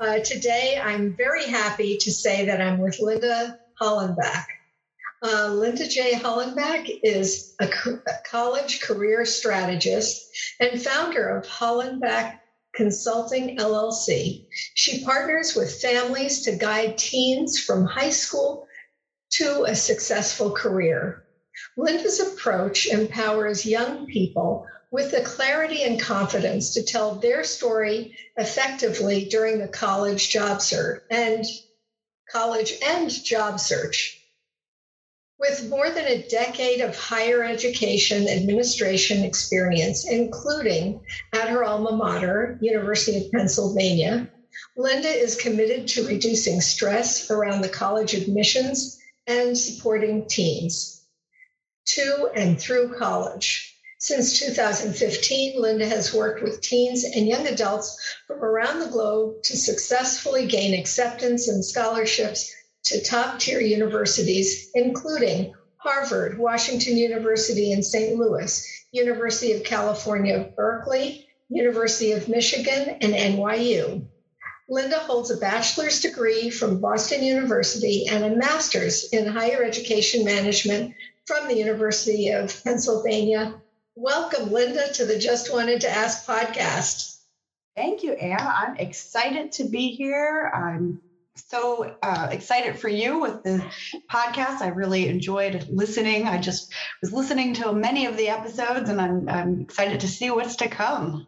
Uh, today, I'm very happy to say that I'm with Linda Hollenback. Uh, Linda J. Hollenback is a, co- a, college career strategist and founder of Hollenback Consulting LLC. She partners with families to guide teens from high school to a successful career. Linda's approach empowers young people with the clarity and confidence to tell their story effectively during the college job search and college and job search. With more than a decade of higher education administration experience, including at her alma mater, University of Pennsylvania, Linda is committed to reducing stress around the college admissions and supporting teens to and through college. Since 2015, Linda has worked with teens and young adults from around the globe to successfully gain acceptance and scholarships to top tier universities, including Harvard, Washington University in St. Louis, University of California, Berkeley, University of Michigan, and NYU. Linda holds a bachelor's degree from Boston University and a master's in higher education management from the University of Pennsylvania. Welcome, Linda, to the Just Wanted to Ask podcast. Thank you, Anna. I'm excited to be here. I'm so uh, excited for you with the podcast. I really enjoyed listening. I just was listening to many of the episodes, and I'm, I'm excited to see what's to come.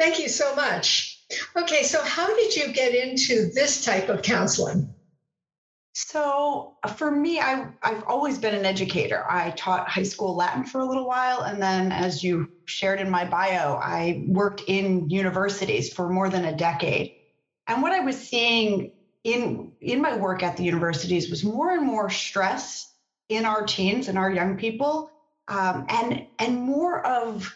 Thank you so much. Okay, so how did you get into this type of counseling? So uh, for me, I, I've always been an educator. I taught high school Latin for a little while. And then, as you shared in my bio, I worked in universities for more than a decade. And what I was seeing in, in my work at the universities was more and more stress in our teens and our young people, um, and, and more of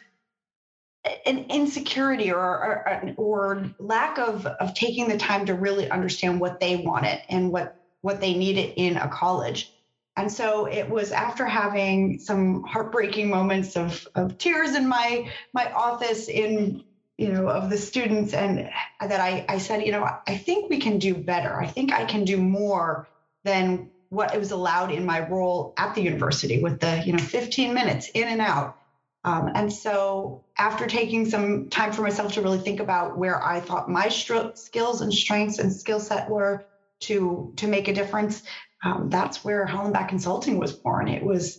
an insecurity or, or, or lack of, of taking the time to really understand what they wanted and what what they needed in a college. And so it was after having some heartbreaking moments of, of tears in my my office in you know of the students and that I, I said, you know, I think we can do better. I think I can do more than what it was allowed in my role at the university with the, you know, 15 minutes in and out. Um, and so after taking some time for myself to really think about where I thought my skills and strengths and skill set were, to to make a difference. Um, that's where Hollenback Consulting was born. It was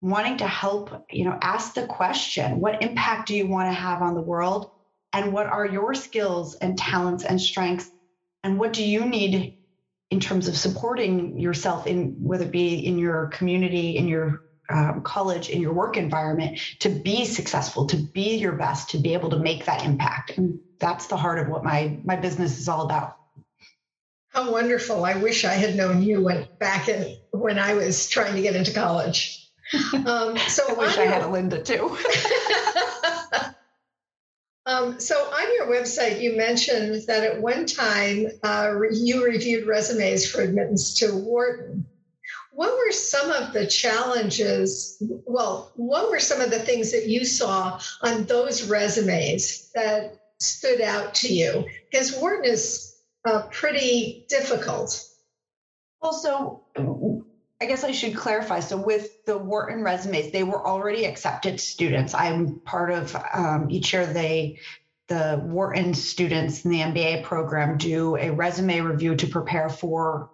wanting to help, you know, ask the question, what impact do you want to have on the world? And what are your skills and talents and strengths? And what do you need in terms of supporting yourself in whether it be in your community, in your um, college, in your work environment to be successful, to be your best, to be able to make that impact. And that's the heart of what my my business is all about. How wonderful. I wish I had known you when back in when I was trying to get into college. Um, so I wish I had a Linda too. um, so on your website, you mentioned that at one time uh, you reviewed resumes for admittance to Wharton. What were some of the challenges? Well, what were some of the things that you saw on those resumes that stood out to you? Because Wharton is uh, pretty difficult. Also, I guess I should clarify. So, with the Wharton resumes, they were already accepted students. I'm part of um, each year. They, the Wharton students in the MBA program, do a resume review to prepare for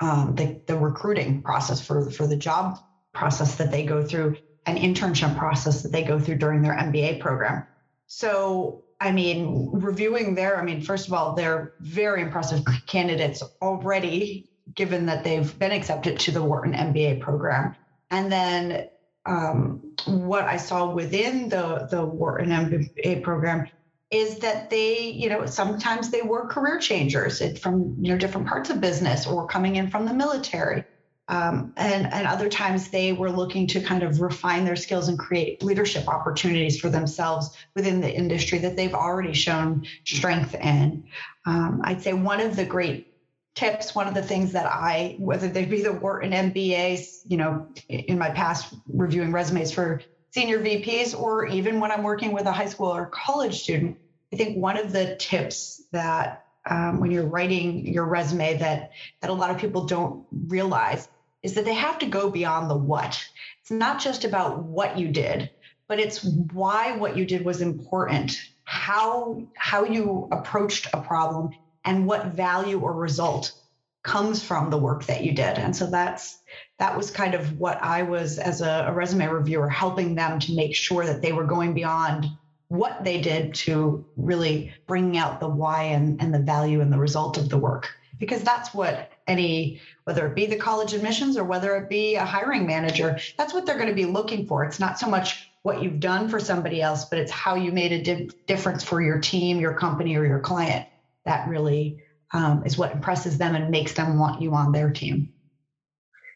um, the, the recruiting process for for the job process that they go through, an internship process that they go through during their MBA program. So, I mean, reviewing their, I mean, first of all, they're very impressive candidates already given that they've been accepted to the Wharton MBA program. And then um, what I saw within the, the Wharton MBA program is that they, you know, sometimes they were career changers from, you know, different parts of business or coming in from the military. Um, and, and other times they were looking to kind of refine their skills and create leadership opportunities for themselves within the industry that they've already shown strength in. Um, I'd say one of the great tips, one of the things that I, whether they be the Wharton MBAs, you know, in my past reviewing resumes for senior VPs, or even when I'm working with a high school or college student, I think one of the tips that um, when you're writing your resume that that a lot of people don't realize is that they have to go beyond the what. It's not just about what you did, but it's why what you did was important, how how you approached a problem and what value or result comes from the work that you did. And so that's that was kind of what I was as a, a, resume reviewer helping them to make sure that they were going beyond what they did to really bringing out the why and, and the value and the result of the work. Because that's what any, whether it be the college admissions or whether it be a hiring manager, that's what they're going to be looking for. It's not so much what you've done for somebody else, but it's how you made a di- difference for your team, your company, or your client that really um, is what impresses them and makes them want you on their team.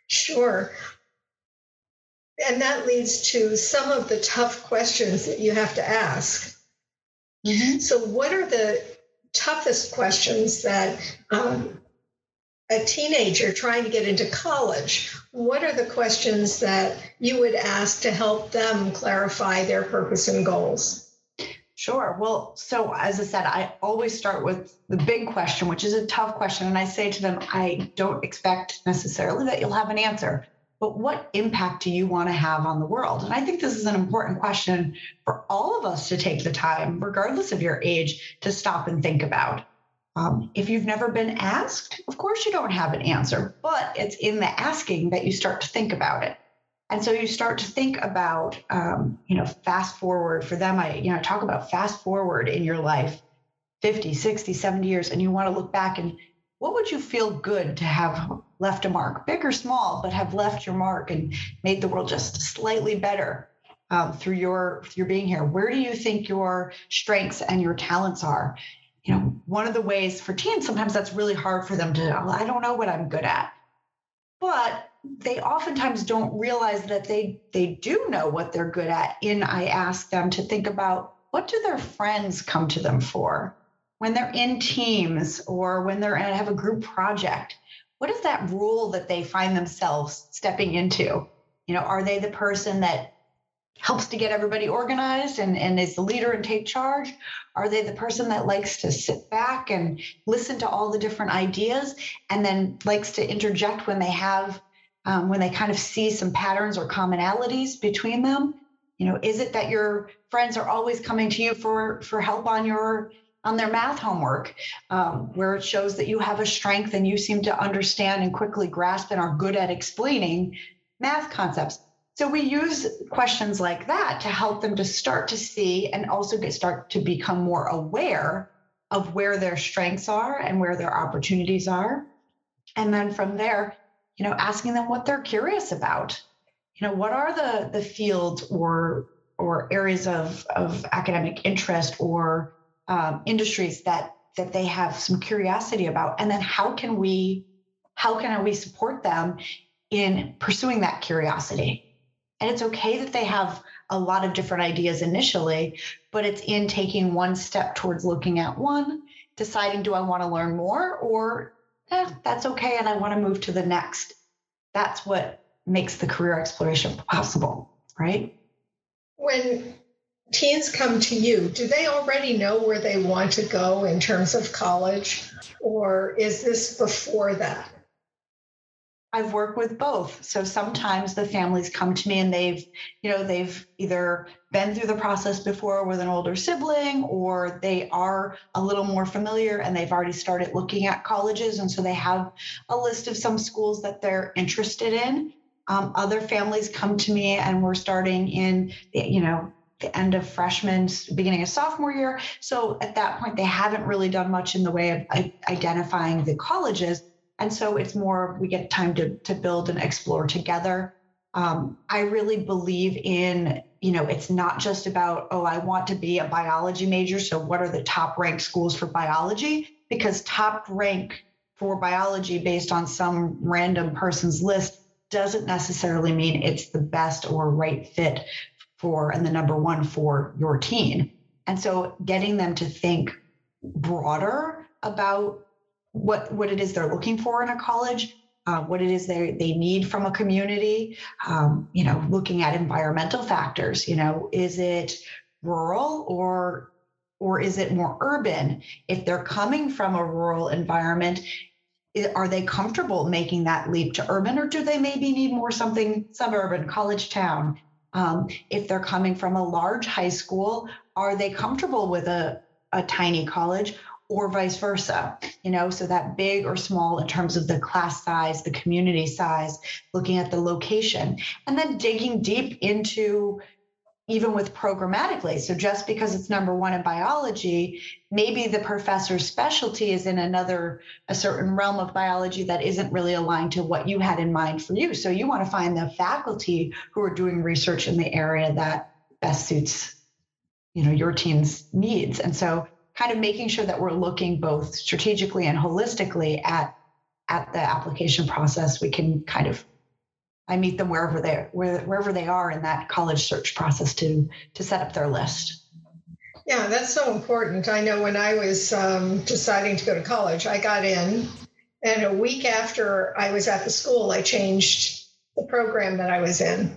Sure. And that leads to some of the tough questions that you have to ask. Mm-hmm. So, what are the toughest questions that um, a teenager trying to get into college, what are the questions that you would ask to help them clarify their purpose and goals? Sure. Well, so as I said, I always start with the big question, which is a tough question. And I say to them, I don't expect necessarily that you'll have an answer, but what impact do you want to have on the world? And I think this is an important question for all of us to take the time, regardless of your age, to stop and think about. Um, if you've never been asked, of course you don't have an answer, but it's in the asking that you start to think about it. And so you start to think about, um, you know, fast forward for them. I, you know, talk about fast forward in your life 50, 60, 70 years, and you want to look back and what would you feel good to have left a mark, big or small, but have left your mark and made the world just slightly better um, through your through being here? Where do you think your strengths and your talents are? You know, one of the ways for teens sometimes that's really hard for them to. I don't know what I'm good at, but they oftentimes don't realize that they they do know what they're good at in i ask them to think about what do their friends come to them for when they're in teams or when they're have a group project what is that role that they find themselves stepping into you know are they the person that helps to get everybody organized and, and is the leader and take charge? Are they the person that likes to sit back and listen to all the different ideas and then likes to interject when they have um, when they kind of see some patterns or commonalities between them you know is it that your friends are always coming to you for for help on your on their math homework um, where it shows that you have a strength and you seem to understand and quickly grasp and are good at explaining math concepts so we use questions like that to help them to start to see and also get start to become more aware of where their strengths are and where their opportunities are and then from there you know, asking them what they're curious about. You know, what are the the fields or or areas of of academic interest or um, industries that that they have some curiosity about, and then how can we how can we support them in pursuing that curiosity? And it's okay that they have a lot of different ideas initially, but it's in taking one step towards looking at one, deciding do I want to learn more or eh, that's okay. And I want to move to the next. That's what makes the career exploration possible, right? When teens come to you, do they already know where they want to go in terms of college, or is this before that? I've worked with both. So sometimes the families come to me and they've, you know, they've either been through the process before with an older sibling or they are a little more familiar and they've already started looking at colleges. And so they have a list of some schools that they're interested in. Um, other families come to me and we're starting in, you know, end of freshman, beginning of sophomore year. So at that point, they haven't really done much in the way of identifying the colleges and so it's more we get time to to build and explore together. Um, I really believe in you know it's not just about oh I want to be a biology major, so what are the top ranked schools for biology? Because top rank for biology based on some random person's list doesn't necessarily mean it's the best or right fit for and the number one for your teen. And so getting them to think broader about what what it is they're looking for in a college, uh, what it is they they need from a community. Um, you know, looking at environmental factors. You know, is it rural or or is it more urban? If they're coming from a rural environment, are they comfortable making that leap to urban, or do they maybe need more something suburban, college town? Um, if they're coming from a large high school, are they comfortable with a, a tiny college, or vice versa? You know so that big or small in terms of the class size the community size looking at the location and then digging deep into even with programmatically. So just because it's number one in biology maybe the professor's specialty is in another a certain realm of biology that isn't really aligned to what you had in mind for you. So you want to find the faculty who are doing research in the area that best suits you know your team's needs. And so kind of making sure that we're looking both strategically and holistically at at the application process we can kind of i meet them wherever they where, wherever they are in that college search process to to set up their list. Yeah that's so important. I know when i was um, deciding to go to college i got in and a week after i was at the school i changed the program that i was in.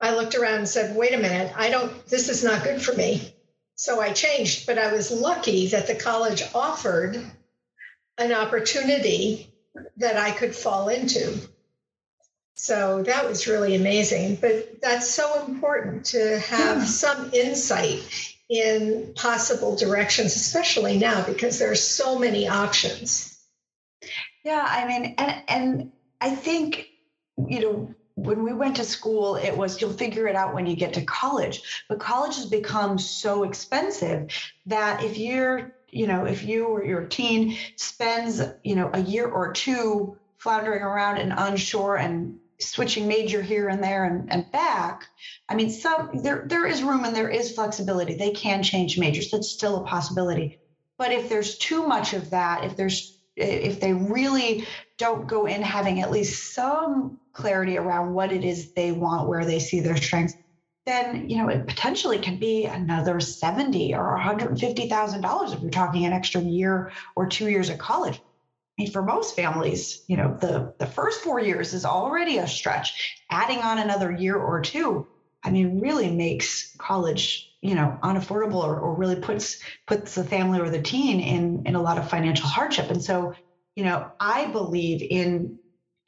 I looked around and said wait a minute i don't this is not good for me. So I changed, but I was lucky that the college offered an opportunity that I could fall into. So that was really amazing. But that's so important to have some insight in possible directions, especially now because there are so many options. Yeah, I mean, and and I think you know when we went to school, it was you'll figure it out when you get to college. But college has become so expensive that if you're, you know, if you or your teen spends, you know, a year or two floundering around and unsure and switching major here and there and, and back, I mean, some there there is room and there is flexibility. They can change majors. That's still a possibility. But if there's too much of that, if there's if they really don't go in having at least some clarity around what it is they want, where they see their strengths, then you know it potentially can be another seventy or one hundred fifty thousand dollars if you're talking an extra year or two years of college. For most families, you know, the the first four years is already a stretch. Adding on another year or two, I mean, really makes college you know unaffordable or, or really puts puts the family or the teen in in a lot of financial hardship and so you know i believe in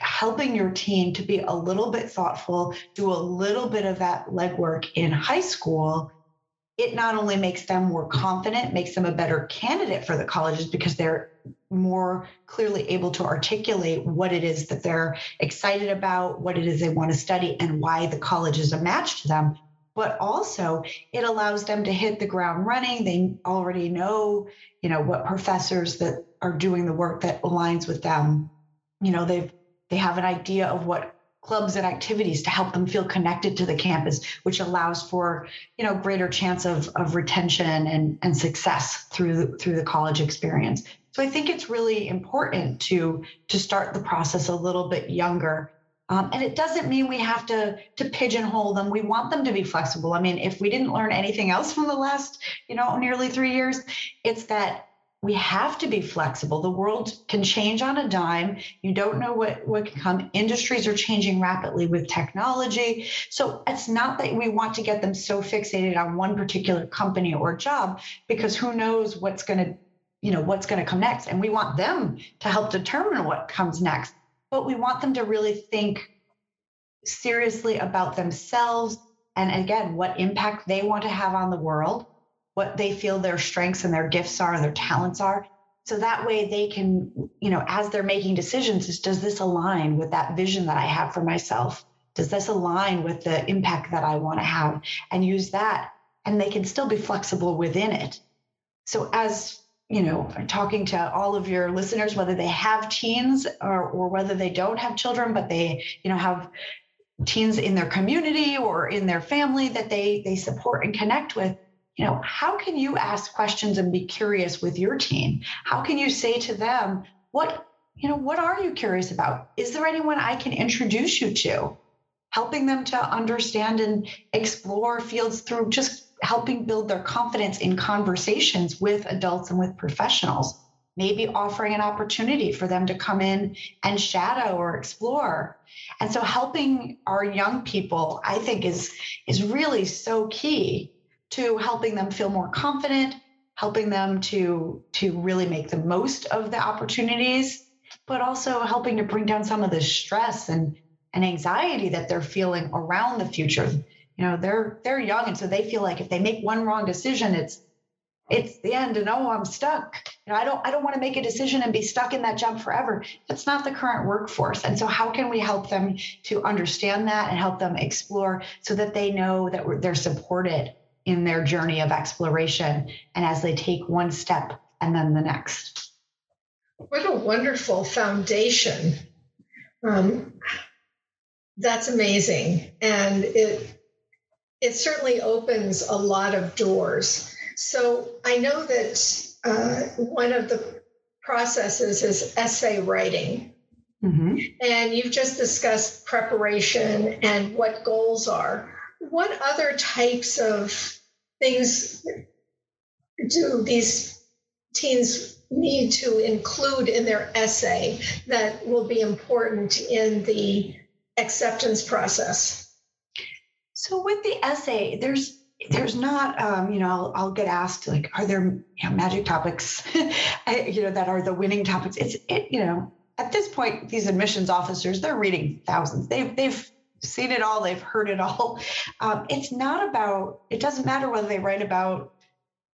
helping your teen to be a little bit thoughtful do a little bit of that legwork in high school it not only makes them more confident makes them a better candidate for the colleges because they're more clearly able to articulate what it is that they're excited about what it is they want to study and why the college is a match to them. But also it allows them to hit the ground running. They already know you know what professors that are doing the work that aligns with them. You know they've they have an idea of what clubs and activities to help them feel connected to the campus which allows for you know greater chance of, of retention and, and success through the, through the college experience so i think it's really important to to start the process a little bit younger um, and it doesn't mean we have to to pigeonhole them. We want them to be flexible. I mean, if we didn't learn anything else from the last, you know, nearly three years, it's that we have to be flexible. The world can change on a dime. You don't know what, what can come. Industries are changing rapidly with technology. So it's not that we want to get them so fixated on one particular company or job because who knows what's going to, you know, what's going to come next. And we want them to help determine what comes next but we want them to really think seriously about themselves and again what impact they want to have on the world what they feel their strengths and their gifts are and their talents are. So that way they can you know as they're making decisions is does this align with that vision that i have for myself? Does this align with the impact that i want to have? And use that and they can still be flexible within it. So as you know talking to all of your listeners whether they have teens or, or whether they don't have children but they you know have teens in their community or in their family that they they support and connect with you know how can you ask questions and be curious with your team? how can you say to them what you know what are you curious about? Is there anyone i can introduce you to? Helping them to understand and explore fields through just helping build their confidence in conversations with adults and with professionals. Maybe offering an opportunity for them to come in and shadow or explore. And so helping our young people i think is is really so key to helping them feel more confident helping them to to really make the most of the opportunities but also helping to bring down some of the stress and and anxiety that they're feeling around the future. You know they're they're young and so they feel like if they make one wrong decision it's it's the end and oh i'm stuck. You know i don't i don't want to make a decision and be stuck in that job forever. That's not the current workforce and so how can we help them to understand that and help them explore so that they know that they're supported in their journey of exploration and as they take one step and then the next what a wonderful foundation um, that's amazing and it it certainly opens a lot of doors so I know that uh, one of the processes is essay writing. Mm-hmm. And you've just discussed preparation and what goals are. What other types of things do these teens need to include in their essay that will be important in the acceptance process? So, with the essay, there's there's not um, you know I'll, I'll, get asked like are there you know, magic topics you know that are the winning topics it's it, you know at this point these admissions officers they're reading thousands they've they've seen it all they've heard it all. Um, it's not about it doesn't matter whether they write about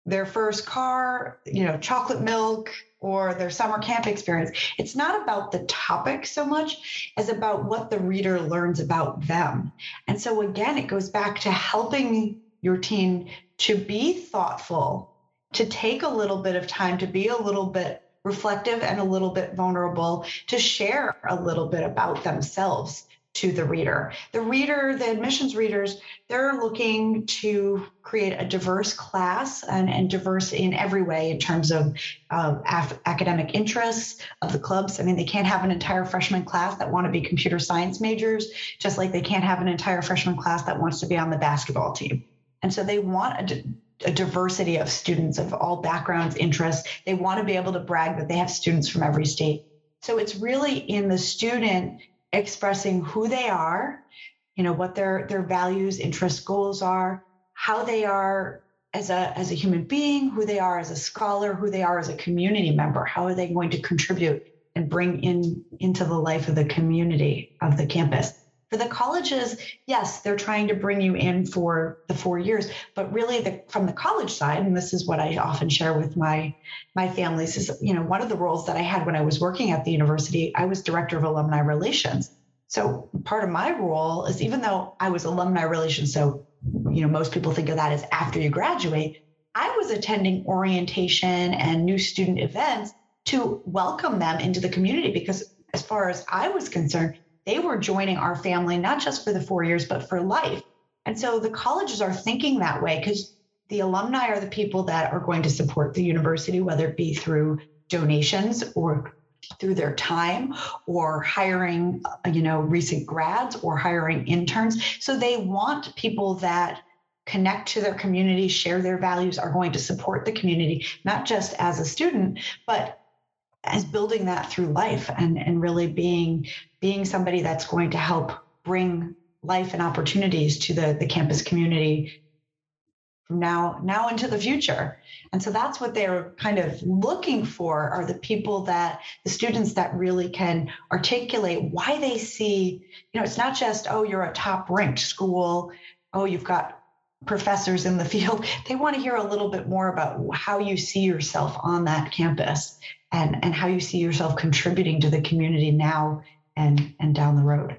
their first car you know chocolate milk or their summer camp experience. It's not about the topic so much as about what the reader learns about them. And so again it goes back to helping your teen to be thoughtful, to take a little bit of time to be a little bit reflective and a little bit vulnerable, to share a little bit about themselves to the reader. The reader, the admissions readers, they're looking to create a diverse class and, and diverse in every way in terms of uh, af- academic interests of the clubs. I mean, they can't have an entire freshman class that want to be computer science majors, just like they can't have an entire freshman class that wants to be on the basketball team. And so they want a, a diversity of students of all backgrounds, interests. They want to be able to brag that they have students from every state. So it's really in the student expressing who they are, you know, what their their values, interests, goals are, how they are as a as a human being, who they are as a scholar, who they are as a community member, how are they going to contribute and bring in into the life of the community of the campus. For the colleges, yes, they're trying to bring you in for the four years, but really the, from the college side, and this is what I often share with my my families, is you know one of the roles that I had when I was working at the university, I was director of alumni relations. So part of my role is even though I was alumni relations, so you know most people think of that as after you graduate, I was attending orientation and new student events to welcome them into the community because as far as I was concerned, they were joining our family, not just for the four years, but for life. And so the colleges are thinking that way because the alumni are the people that are going to support the university, whether it be through donations or through their time or hiring uh, you know recent grads or hiring interns so they want people that connect to their community share their values are going to support the community not just as a student but as building that through life and and really being being somebody that's going to help bring life and opportunities to the, the campus community from now now into the future. And so that's what they're kind of looking for are the people that the students that really can articulate why they see you know it's not just oh you're a top ranked school. Oh you've got professors in the field. They want to hear a little bit more about how you see yourself on that campus and and how you see yourself contributing to the community now and and down the road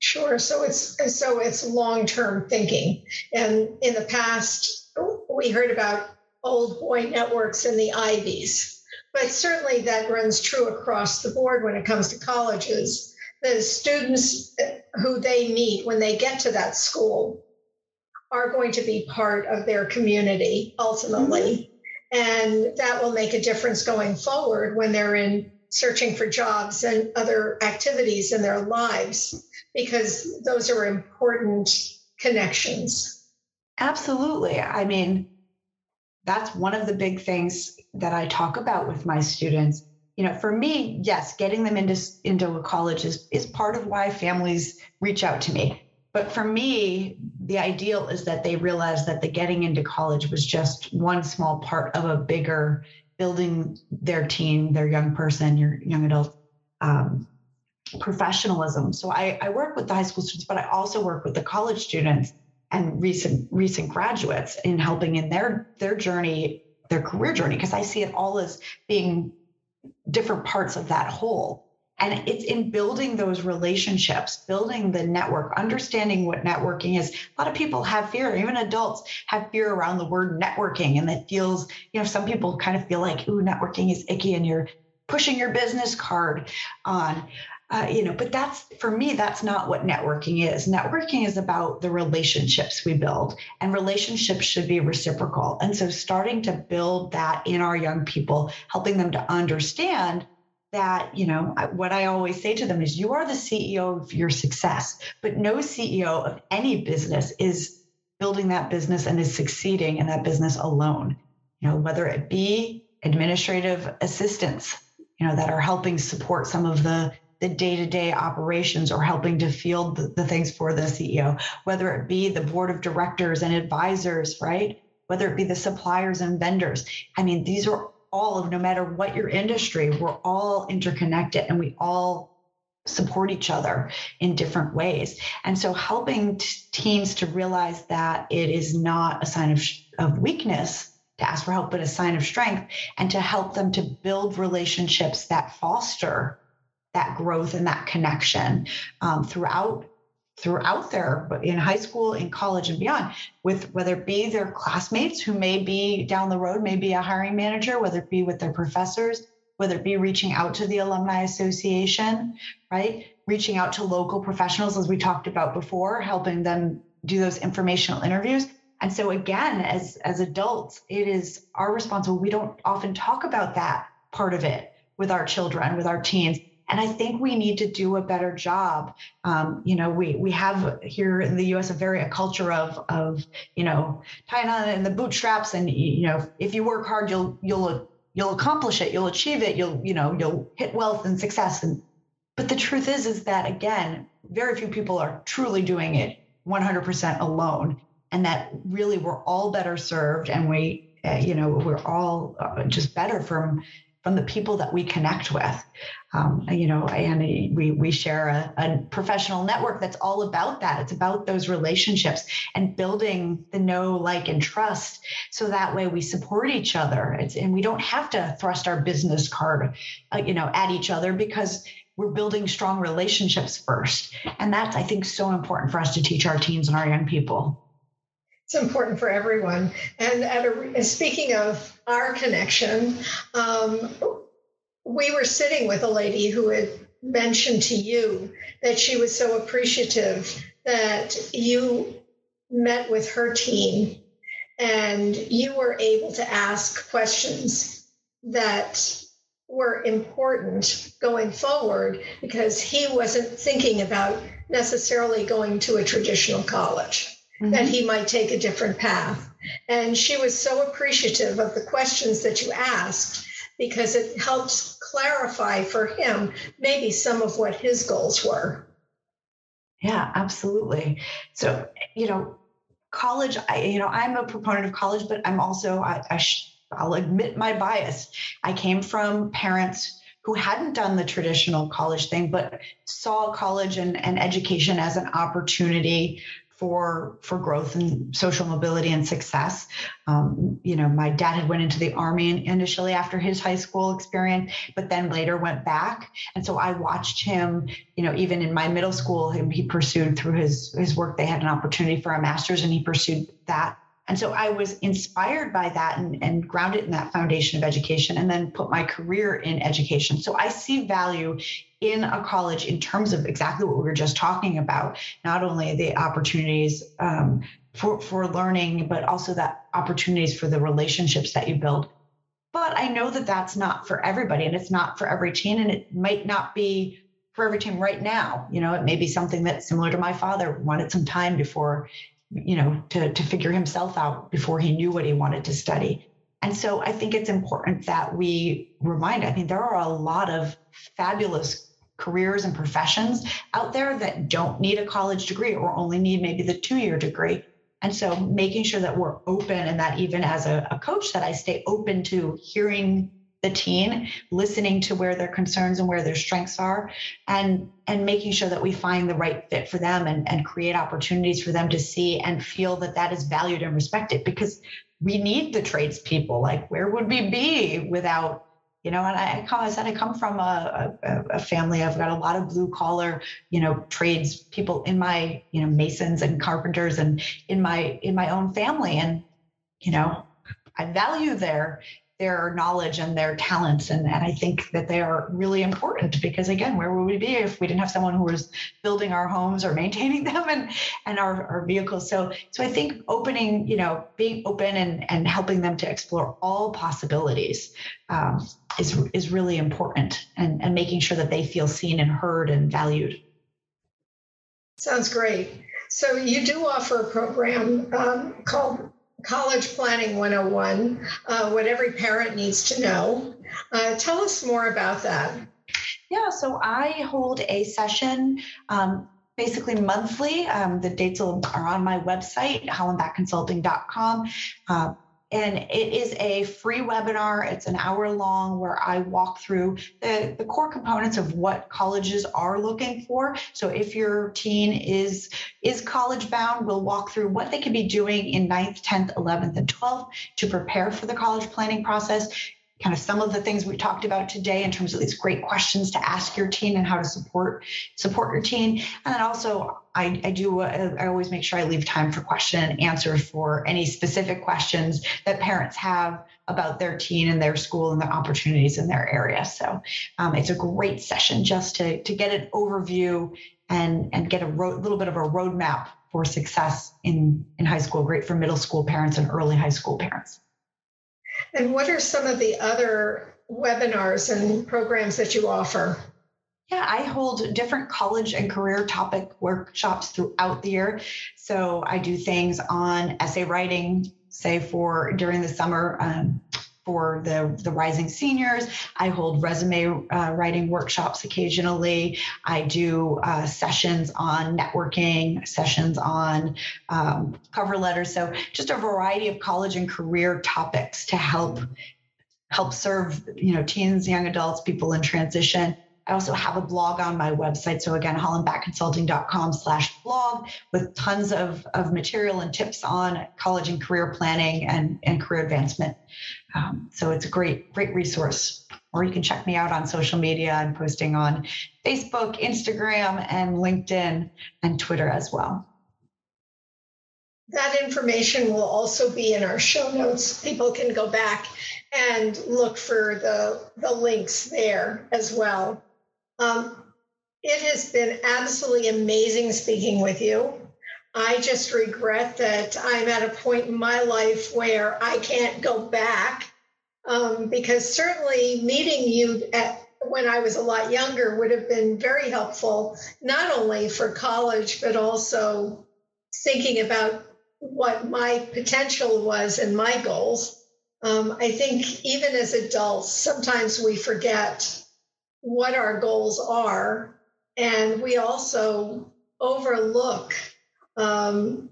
Sure. So it's so it's long-term thinking. And in the past, we heard about old boy networks in the Ivies, but certainly that runs true across the board when it comes to colleges. The students who they meet when they get to that school are going to be part of their community ultimately. Mm-hmm. And that will make a difference going forward when they're in searching for jobs and other activities in their lives because those are important connections. Absolutely. I mean, that's one of the big things that I talk about with my students. You know, for me, yes, getting them into into a college is is part of why families reach out to me. But for me, the ideal is that they realize that the getting into college was just one small part of a bigger building their teen, their young person, your young adult um, professionalism. So I, I work with the high school students, but I also work with the college students and recent recent graduates in helping in their their journey, their career journey, because I see it all as being different parts of that whole. And it's in building those relationships, building the network, understanding what networking is. A lot of people have fear, even adults have fear around the word networking. And it feels, you know, some people kind of feel like, ooh, networking is icky and you're pushing your business card on uh, you know but that's for me that's not what networking is networking is about the relationships we build and relationships should be reciprocal and so starting to build that in our young people helping them to understand that you know what i always say to them is you are the ceo of your success but no ceo of any business is building that business and is succeeding in that business alone you know whether it be administrative assistants you know that are helping support some of the the day-to-day operations or helping to field the, the things for the CEO, whether it be the board of directors and advisors, right? Whether it be the suppliers and vendors. I mean, these are all of no matter what your industry, we're all interconnected and we all support each other in different ways. And so helping t- teams to realize that it is not a sign of, of weakness to ask for help, but a sign of strength, and to help them to build relationships that foster that growth and that connection um, throughout throughout their in high school in college and beyond with whether it be their classmates who may be down the road may be a hiring manager whether it be with their professors whether it be reaching out to the alumni association right? Reaching out to local professionals as we talked about before helping them do those informational interviews. And so again as as adults it is our responsibility we don't often talk about that part of it with our children with our teens and I think we need to do a better job. Um, you know, we we have here in the U.S. a very a culture of of you know tying on in the bootstraps, and you know if you work hard, you'll you'll you'll accomplish it, you'll achieve it, you'll you know you'll hit wealth and success. And but the truth is, is that again, very few people are truly doing it 100% alone, and that really we're all better served, and we uh, you know we're all uh, just better from from the people that we connect with. Um, you know, and we we share a, a, professional network that's all about that. It's about those relationships and building the know, like, and trust, so that way we support each other. It's and we don't have to thrust our business card, uh, you know, at each other because we're building strong relationships first. And that's I think so important for us to teach our teens and our young people. It's important for everyone. And a, speaking of our connection, um, we were sitting with a lady who had mentioned to you that she was so appreciative that you met with her team and you were able to ask questions that were important going forward because he wasn't thinking about necessarily going to a traditional college mm-hmm. that he might take a different path. And she was so appreciative of the questions that you asked because it helps clarify for him maybe some of what his goals were. Yeah, absolutely. So, you know, college, I, you know, I'm a proponent of college, but I'm also, I, I sh- I'll admit my bias. I came from parents who hadn't done the traditional college thing, but saw college and, and education as an opportunity for for growth and social mobility and success. Um, you know, my dad had went into the army initially after his high school experience, but then later went back. And so I watched him. You know, even in my middle school, him he pursued through his his work. They had an opportunity for a master's, and he pursued that. And so I was inspired by that and, and grounded in that foundation of education, and then put my career in education. So I see value in a college in terms of exactly what we were just talking about. Not only the opportunities um, for, for learning but also that opportunities for the relationships that you build. But i know that that's not for everybody and it's not for every teen and it might not be for every teen right now. You know it may be something that's similar to my father wanted some time before you know to, to figure himself out before he knew what he wanted to study and so i think it's important that we remind i mean there are a lot of fabulous careers and professions out there that don't need a college degree or only need maybe the two year degree. And so making sure that we're open and that even as a, a, coach that I stay open to hearing the teen, listening to where their concerns and where their strengths are and and making sure that we find the right fit for them and, and create opportunities for them to see and feel that that is valued and respected because we need the tradespeople. Like where would we be without you know and i, I said i come from a, a, a, family i've got a lot of blue collar you know trades people in my you know masons and carpenters and in my in my own family and you know i value their their knowledge and their talents. And, and I think that they are really important because again, where would we be if we didn't have someone who was building our homes or maintaining them and, and our, our vehicles? So, so I think opening, you know, being open and, and helping them to explore all possibilities um, is, is really important and, and making sure that they feel seen and heard and valued. Sounds great. So you do offer a program um, called College Planning 101, uh, what every parent needs to know. Uh, tell us more about that. Yeah, so I hold a session um, basically monthly. Um, the dates are on my website, hollenbackconsulting.com. Uh, and it is a free webinar. It's an hour long where I walk through the, the core components of what colleges are looking for. So if your teen is is college bound, we'll walk through what they could be doing in 9th, 10th, 11th, and 12th to prepare for the college planning process kind of some of the things we talked about today in terms of these great questions to ask your teen and how to support support your teen and then also I, I do uh, i always make sure i leave time for question and answer for any specific questions that parents have about their teen and their school and the opportunities in their area. So um, it's a great session just to, to get an overview and and get a ro- little bit of a roadmap for success in in high school great for middle school parents and early high school parents and what are some of the other webinars and programs that you offer? Yeah, I hold different college and career topic workshops throughout the year. So I do things on essay writing, say for during the summer. Um, for the, the rising seniors. I hold resume uh, writing workshops occasionally. I do uh, sessions on networking, sessions on um, cover letters. So just a variety of college and career topics to help help serve you know teens, young adults, people in transition. I also have a blog on my website. So again, hollenbackconsulting.com slash blog with tons of, of material and tips on college and career planning and, and career advancement. Um, so it's a great, great resource. Or you can check me out on social media. I'm posting on Facebook, Instagram, and LinkedIn and Twitter as well. That information will also be in our show notes. People can go back and look for the, the links there as well. Um, it has been absolutely amazing speaking with you. I just regret that I'm at a point in my life where I can't go back um, because certainly meeting you at when I was a lot younger would have been very helpful, not only for college, but also thinking about what my potential was and my goals. Um, I think even as adults, sometimes we forget what our goals are. And we also overlook um,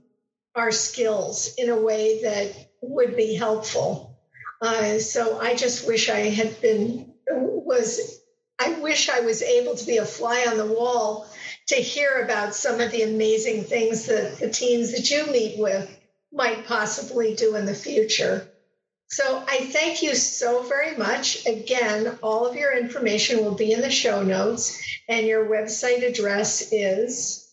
our skills in a way that would be helpful. Uh, so I just wish I had been was I wish I was able to be a fly on the wall to hear about some of the amazing things that the teams that you meet with might possibly do in the future. So I thank you so very much. Again, all of your information will be in the show notes, and your website address is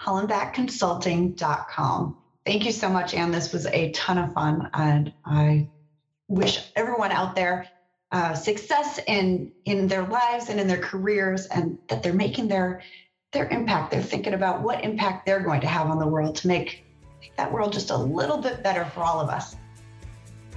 hollenbackconsulting.com. Thank you so much, Anne. This was a ton of fun, and I wish everyone out there uh, success in in their lives and in their careers, and that they're making their their impact. They're thinking about what impact they're going to have on the world to make, make that world just a little bit better for all of us.